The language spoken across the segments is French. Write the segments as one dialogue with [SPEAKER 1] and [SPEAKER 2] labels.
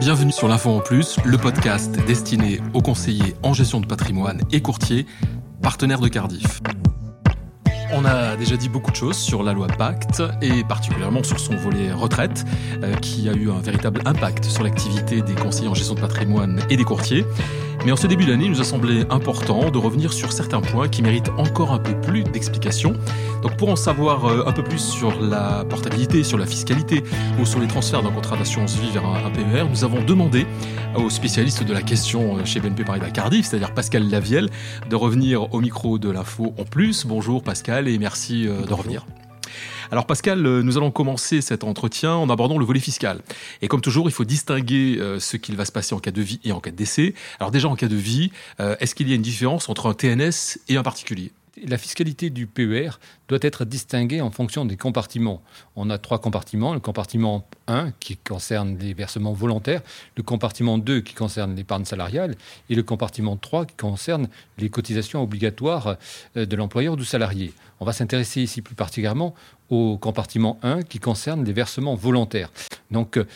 [SPEAKER 1] Bienvenue sur l'Info en Plus, le podcast destiné aux conseillers en gestion de patrimoine et courtiers, partenaires de Cardiff. On a déjà dit beaucoup de choses sur la loi Pacte et particulièrement sur son volet retraite euh, qui a eu un véritable impact sur l'activité des conseillers en gestion de patrimoine et des courtiers. Mais en ce début d'année, il nous a semblé important de revenir sur certains points qui méritent encore un peu plus d'explications. Donc pour en savoir euh, un peu plus sur la portabilité, sur la fiscalité ou sur les transferts d'un contrat d'assurance vie vers un, PER, nous avons demandé aux spécialistes de la question euh, chez BNP Paribas Cardiff, c'est-à-dire Pascal Lavielle, de revenir au micro de l'info en plus. Bonjour Pascal et merci euh, de revenir. Alors Pascal, euh, nous allons commencer cet entretien en abordant le volet fiscal. Et comme toujours, il faut distinguer euh, ce qu'il va se passer en cas de vie et en cas de décès. Alors déjà en cas de vie, euh, est-ce qu'il y a une différence entre un TNS et un particulier?
[SPEAKER 2] La fiscalité du PER doit être distinguée en fonction des compartiments. On a trois compartiments. Le compartiment 1 qui concerne les versements volontaires, le compartiment 2 qui concerne l'épargne salariale et le compartiment 3 qui concerne les cotisations obligatoires euh, de l'employeur ou du salarié. On va s'intéresser ici plus particulièrement au compartiment 1 qui concerne les versements volontaires. Donc euh,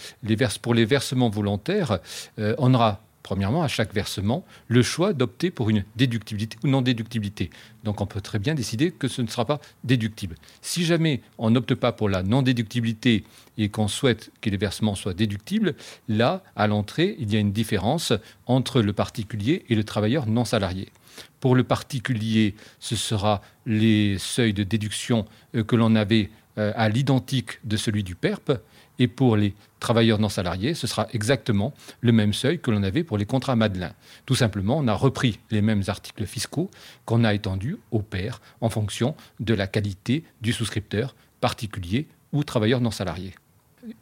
[SPEAKER 2] pour les versements volontaires, euh, on aura premièrement, à chaque versement, le choix d'opter pour une déductibilité ou non-déductibilité. Donc on peut très bien décider que ce ne sera pas déductible. Si jamais on n'opte pas pour la non-déductibilité et qu'on souhaite que les versements soient déductibles, là, à l'entrée, il y a une différence entre le particulier et le travailleur non salarié. Pour le particulier, ce sera les seuils de déduction euh, que l'on avait à l'identique de celui du PERP. Et pour les travailleurs non salariés, ce sera exactement le même seuil que l'on avait pour les contrats Madelin. Tout simplement, on a repris les mêmes articles fiscaux qu'on a étendus au pair en fonction de la qualité du souscripteur, particulier ou travailleur non salarié.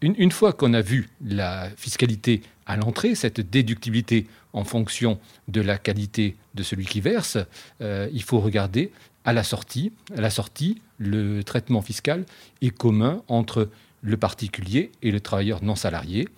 [SPEAKER 2] Une, fois qu'on a vu la fiscalité à l'entrée, cette déductibilité en fonction de la qualité de celui qui verse, euh, il faut regarder à la sortie. À la sortie, le traitement fiscal est commun entre le particulier et le travailleur non salarié.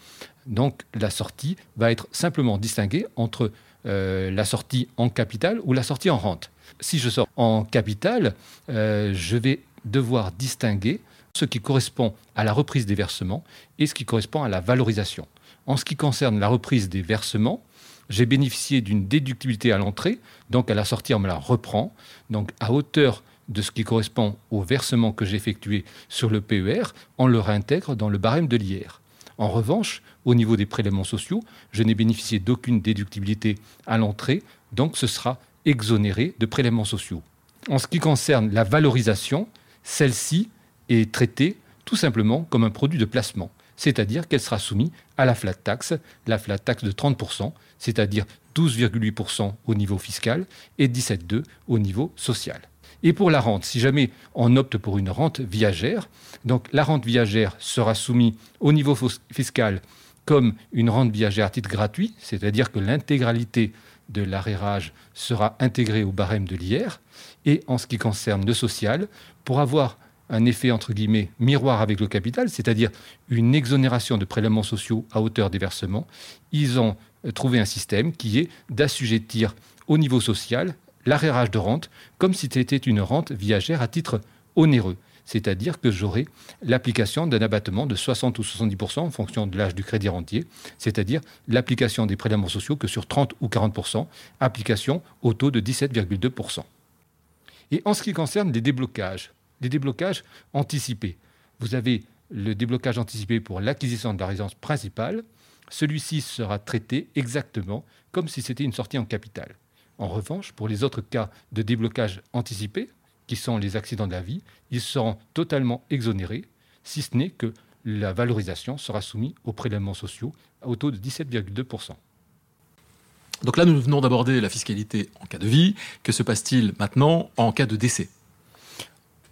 [SPEAKER 2] Donc la sortie va être simplement distinguée entre euh, la sortie en capital ou la sortie en rente. Si je sors en capital, euh, je vais devoir distinguer ce qui correspond à la reprise des versements et ce qui correspond à la valorisation. En ce qui concerne la reprise des versements, j'ai bénéficié d'une déductibilité à l'entrée, donc à la sortie on me la reprend, donc à hauteur de ce qui correspond au versement que j'ai effectué sur le PER, on le réintègre dans le barème de l'IR. En revanche, au niveau des prélèvements sociaux, je n'ai bénéficié d'aucune déductibilité à l'entrée, donc ce sera exonéré de prélèvements sociaux. En ce qui concerne la valorisation, celle-ci est traitée tout simplement comme un produit de placement, c'est-à-dire qu'elle sera soumise à la flat tax, la flat tax de 30%, c'est-à-dire 12,8% au niveau fiscal et 17,2% au niveau social. Et pour la rente, si jamais on opte pour une rente viagère, donc la rente viagère sera soumise au niveau fiscal comme une rente viagère à titre gratuit, c'est-à-dire que l'intégralité de l'arrérage sera intégrée au barème de l'IR. Et en ce qui concerne le social, pour avoir un effet entre guillemets miroir avec le capital, c'est-à-dire une exonération de prélèvements sociaux à hauteur des versements, ils ont trouvé un système qui est d'assujettir au niveau social l'arrérage de rente comme si c'était une rente viagère à titre onéreux. C'est-à-dire que j'aurai l'application d'un abattement de 60 ou 70% en fonction de l'âge du crédit rentier, c'est-à-dire l'application des prélèvements sociaux que sur 30 ou 40%, application au taux de 17,2%. Et en ce qui concerne les déblocages, les déblocages anticipés, vous avez le déblocage anticipé pour l'acquisition de la résidence principale, celui-ci sera traité exactement comme si c'était une sortie en capital. En revanche, pour les autres cas de déblocage anticipé, qui sont les accidents de la vie, ils seront totalement exonérés, si ce n'est que la valorisation sera soumise aux prélèvements sociaux au taux de 17,2%.
[SPEAKER 1] Donc là, nous venons d'aborder la fiscalité en cas de vie. Que se passe-t-il maintenant en cas de décès?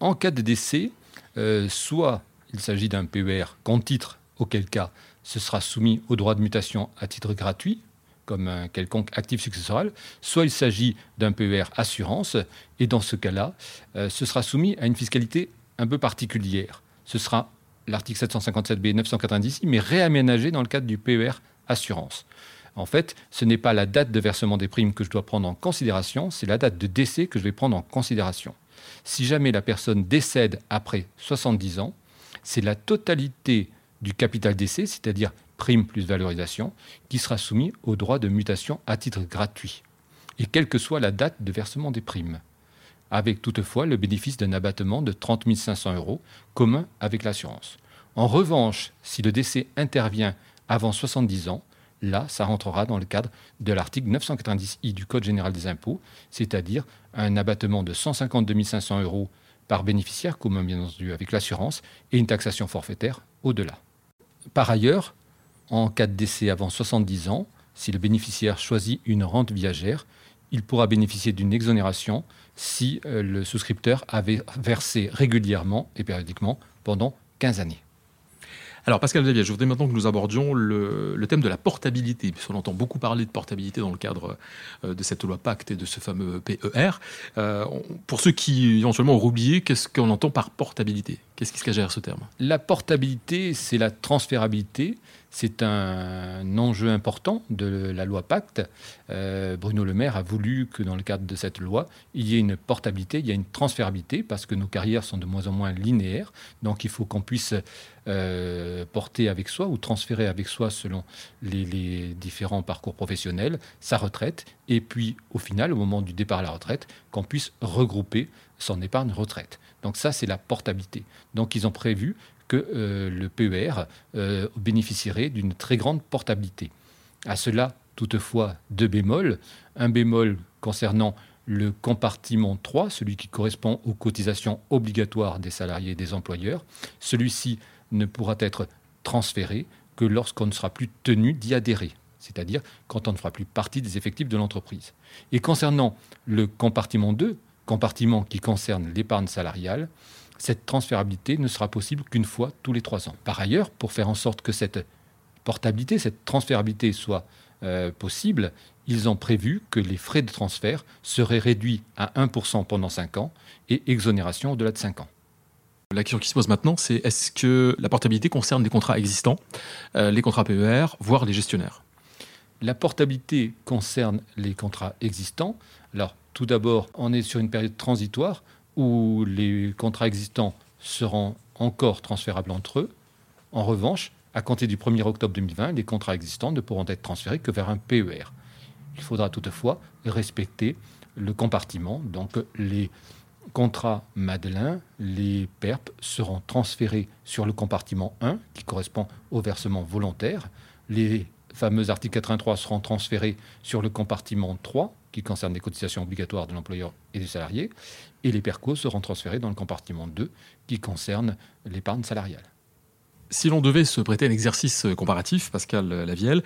[SPEAKER 2] En cas de décès, euh, soit il s'agit d'un PER compte titre, auquel cas ce sera soumis au droit de mutation à titre gratuit, comme un quelconque actif successoral, soit il s'agit d'un PER assurance, et dans ce cas-là, euh, ce sera soumis à une fiscalité un peu particulière. Ce sera l'article 757B 990, mais réaménagé dans le cadre du PER assurance. En fait, ce n'est pas la date de versement des primes que je dois prendre en considération, c'est la date de décès que je vais prendre en considération. Si jamais la personne décède après 70 ans, c'est la totalité du capital décès, c'est-à-dire prime plus valorisation, qui sera soumis au droit de mutation à titre gratuit, et quelle que soit la date de versement des primes, avec toutefois le bénéfice d'un abattement de 30 500 euros commun avec l'assurance. En revanche, si le décès intervient avant 70 ans, là, ça rentrera dans le cadre de l'article 990i du Code général des impôts, c'est-à-dire un abattement de 152 500 euros par bénéficiaire, commun bien entendu avec l'assurance, et une taxation forfaitaire au-delà. Par ailleurs, en cas de décès avant 70 ans, si le bénéficiaire choisit une rente viagère, il pourra bénéficier d'une exonération si euh, le souscripteur avait versé régulièrement et périodiquement pendant 15 années.
[SPEAKER 1] Alors Pascal Davier, je voudrais maintenant que nous abordions le, thème de la portabilité, puisqu'on entend beaucoup parler de portabilité dans le cadre euh, de cette loi Pacte et de ce fameux PER. Euh, pour ceux qui éventuellement auraient oublié, qu'est-ce qu'on entend par portabilité? Qu'est-ce qui se cache ce terme?
[SPEAKER 2] La portabilité, c'est la transférabilité. C'est un enjeu important de la loi Pacte. Euh, Bruno Le Maire a voulu que dans le cadre de cette loi, il y ait une portabilité, il y a une transférabilité, parce que nos carrières sont de moins en moins linéaires. Donc il faut qu'on puisse euh, porter avec soi ou transférer avec soi, selon les, différents parcours professionnels, sa retraite. Et puis au final, au moment du départ à la retraite, qu'on puisse regrouper son épargne retraite. Donc ça, c'est la portabilité. Donc ils ont prévu que euh, le PER euh, bénéficierait d'une très grande portabilité. À cela, toutefois, deux bémols. Un bémol concernant le compartiment 3, celui qui correspond aux cotisations obligatoires des salariés et des employeurs. Celui-ci ne pourra être transféré que lorsqu'on ne sera plus tenu d'y adhérer, c'est-à-dire quand on ne fera plus partie des effectifs de l'entreprise. Et concernant le compartiment 2, compartiment qui concerne l'épargne salariale, cette transférabilité ne sera possible qu'une fois tous les trois ans. Par ailleurs, pour faire en sorte que cette portabilité, cette transférabilité soit euh, possible, ils ont prévu que les frais de transfert seraient réduits à 1% pendant 5 ans et exonération au-delà de 5 ans.
[SPEAKER 1] La question qui se pose maintenant, c'est est-ce que la portabilité concerne les contrats existants, euh, les contrats PER, voire les gestionnaires?
[SPEAKER 2] La portabilité concerne les contrats existants. Alors, tout d'abord, on est sur une période transitoire où les contrats existants seront encore transférables entre eux. En revanche, à compter du 1er octobre 2020, les contrats existants ne pourront être transférés que vers un PER. Il faudra toutefois respecter le compartiment. Donc les contrats Madelin, les PERP seront transférés sur le compartiment 1, qui correspond au versement volontaire. Les fameux articles 83 seront transférés sur le compartiment 3, qui concerne les cotisations obligatoires de l'employeur et des salariés, et les PERCO seront transférés dans le compartiment 2, qui concerne l'épargne salariale.
[SPEAKER 1] Si l'on devait se prêter un exercice comparatif, Pascal Lavielle,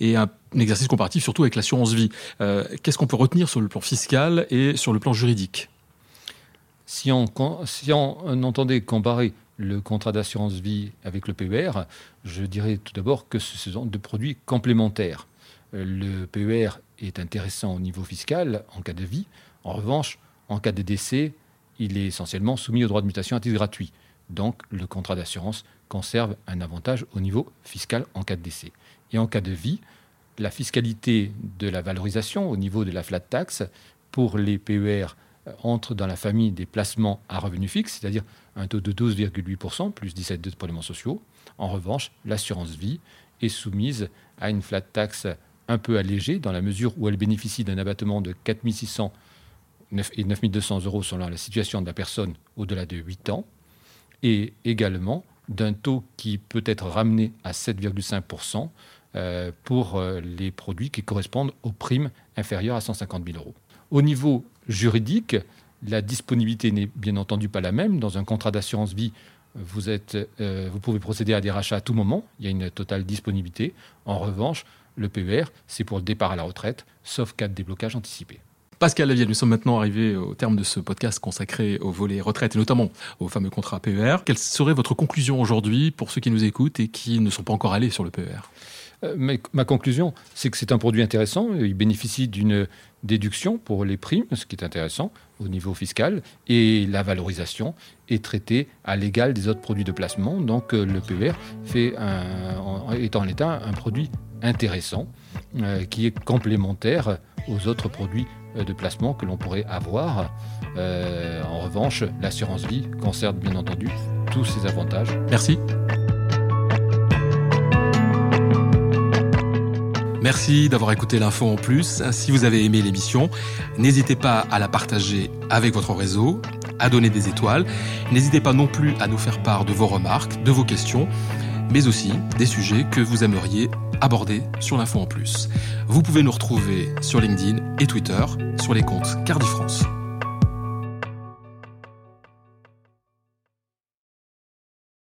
[SPEAKER 1] et un, exercice comparatif surtout avec l'assurance vie, euh, qu'est-ce qu'on peut retenir sur le plan fiscal et sur le plan juridique?
[SPEAKER 2] Si on, entendait comparer le contrat d'assurance vie avec le PER, je dirais tout d'abord que ce sont deux produits complémentaires. Euh, le PER est intéressant au niveau fiscal en cas de vie. En revanche, en cas de décès, il est essentiellement soumis au droit de mutation à titre gratuit. Donc, le contrat d'assurance conserve un avantage au niveau fiscal en cas de décès. Et en cas de vie, la fiscalité de la valorisation au niveau de la flat tax pour les PER entre dans la famille des placements à revenus fixes, c'est-à-dire un taux de 12,8%, plus 17 de prélèvements sociaux. En revanche, l'assurance vie est soumise à une flat tax un peu allégée, dans la mesure où elle bénéficie d'un abattement de 4 600 et 9 200 euros selon la situation de la personne au-delà de 8 ans, et également d'un taux qui peut être ramené à 7,5% euh, pour euh, les produits qui correspondent aux primes inférieures à 150 000 euros. Au niveau juridique, la disponibilité n'est bien entendu pas la même. Dans un contrat d'assurance vie, vous, êtes, euh, vous pouvez procéder à des rachats à tout moment. Il y a une totale disponibilité. En revanche, le PER, c'est pour le départ à la retraite, sauf cas de déblocage anticipé.
[SPEAKER 1] Pascal Lavielle, nous sommes maintenant arrivés au terme de ce podcast consacré au volet retraite et notamment au fameux contrat PER. Quelle serait votre conclusion aujourd'hui pour ceux qui nous écoutent et qui ne sont pas encore allés sur le PER
[SPEAKER 2] euh, ma conclusion, c'est que c'est un produit intéressant. Il bénéficie d'une déduction pour les primes, ce qui est intéressant au niveau fiscal, et la valorisation est traitée à l'égal des autres produits de placement. Donc euh, le PER est en l'état un produit intéressant euh, qui est complémentaire aux autres produits de placement que l'on pourrait avoir. en revanche, l'assurance vie conserve bien entendu tous ses avantages.
[SPEAKER 1] Merci. Merci d'avoir écouté l'info en plus. Si vous avez aimé l'émission, n'hésitez pas à la partager avec votre réseau, à donner des étoiles. N'hésitez pas non plus à nous faire part de vos remarques, de vos questions, mais aussi des sujets que vous aimeriez aborder sur l'info en plus. Vous pouvez nous retrouver sur LinkedIn et Twitter sur les comptes Cardi France.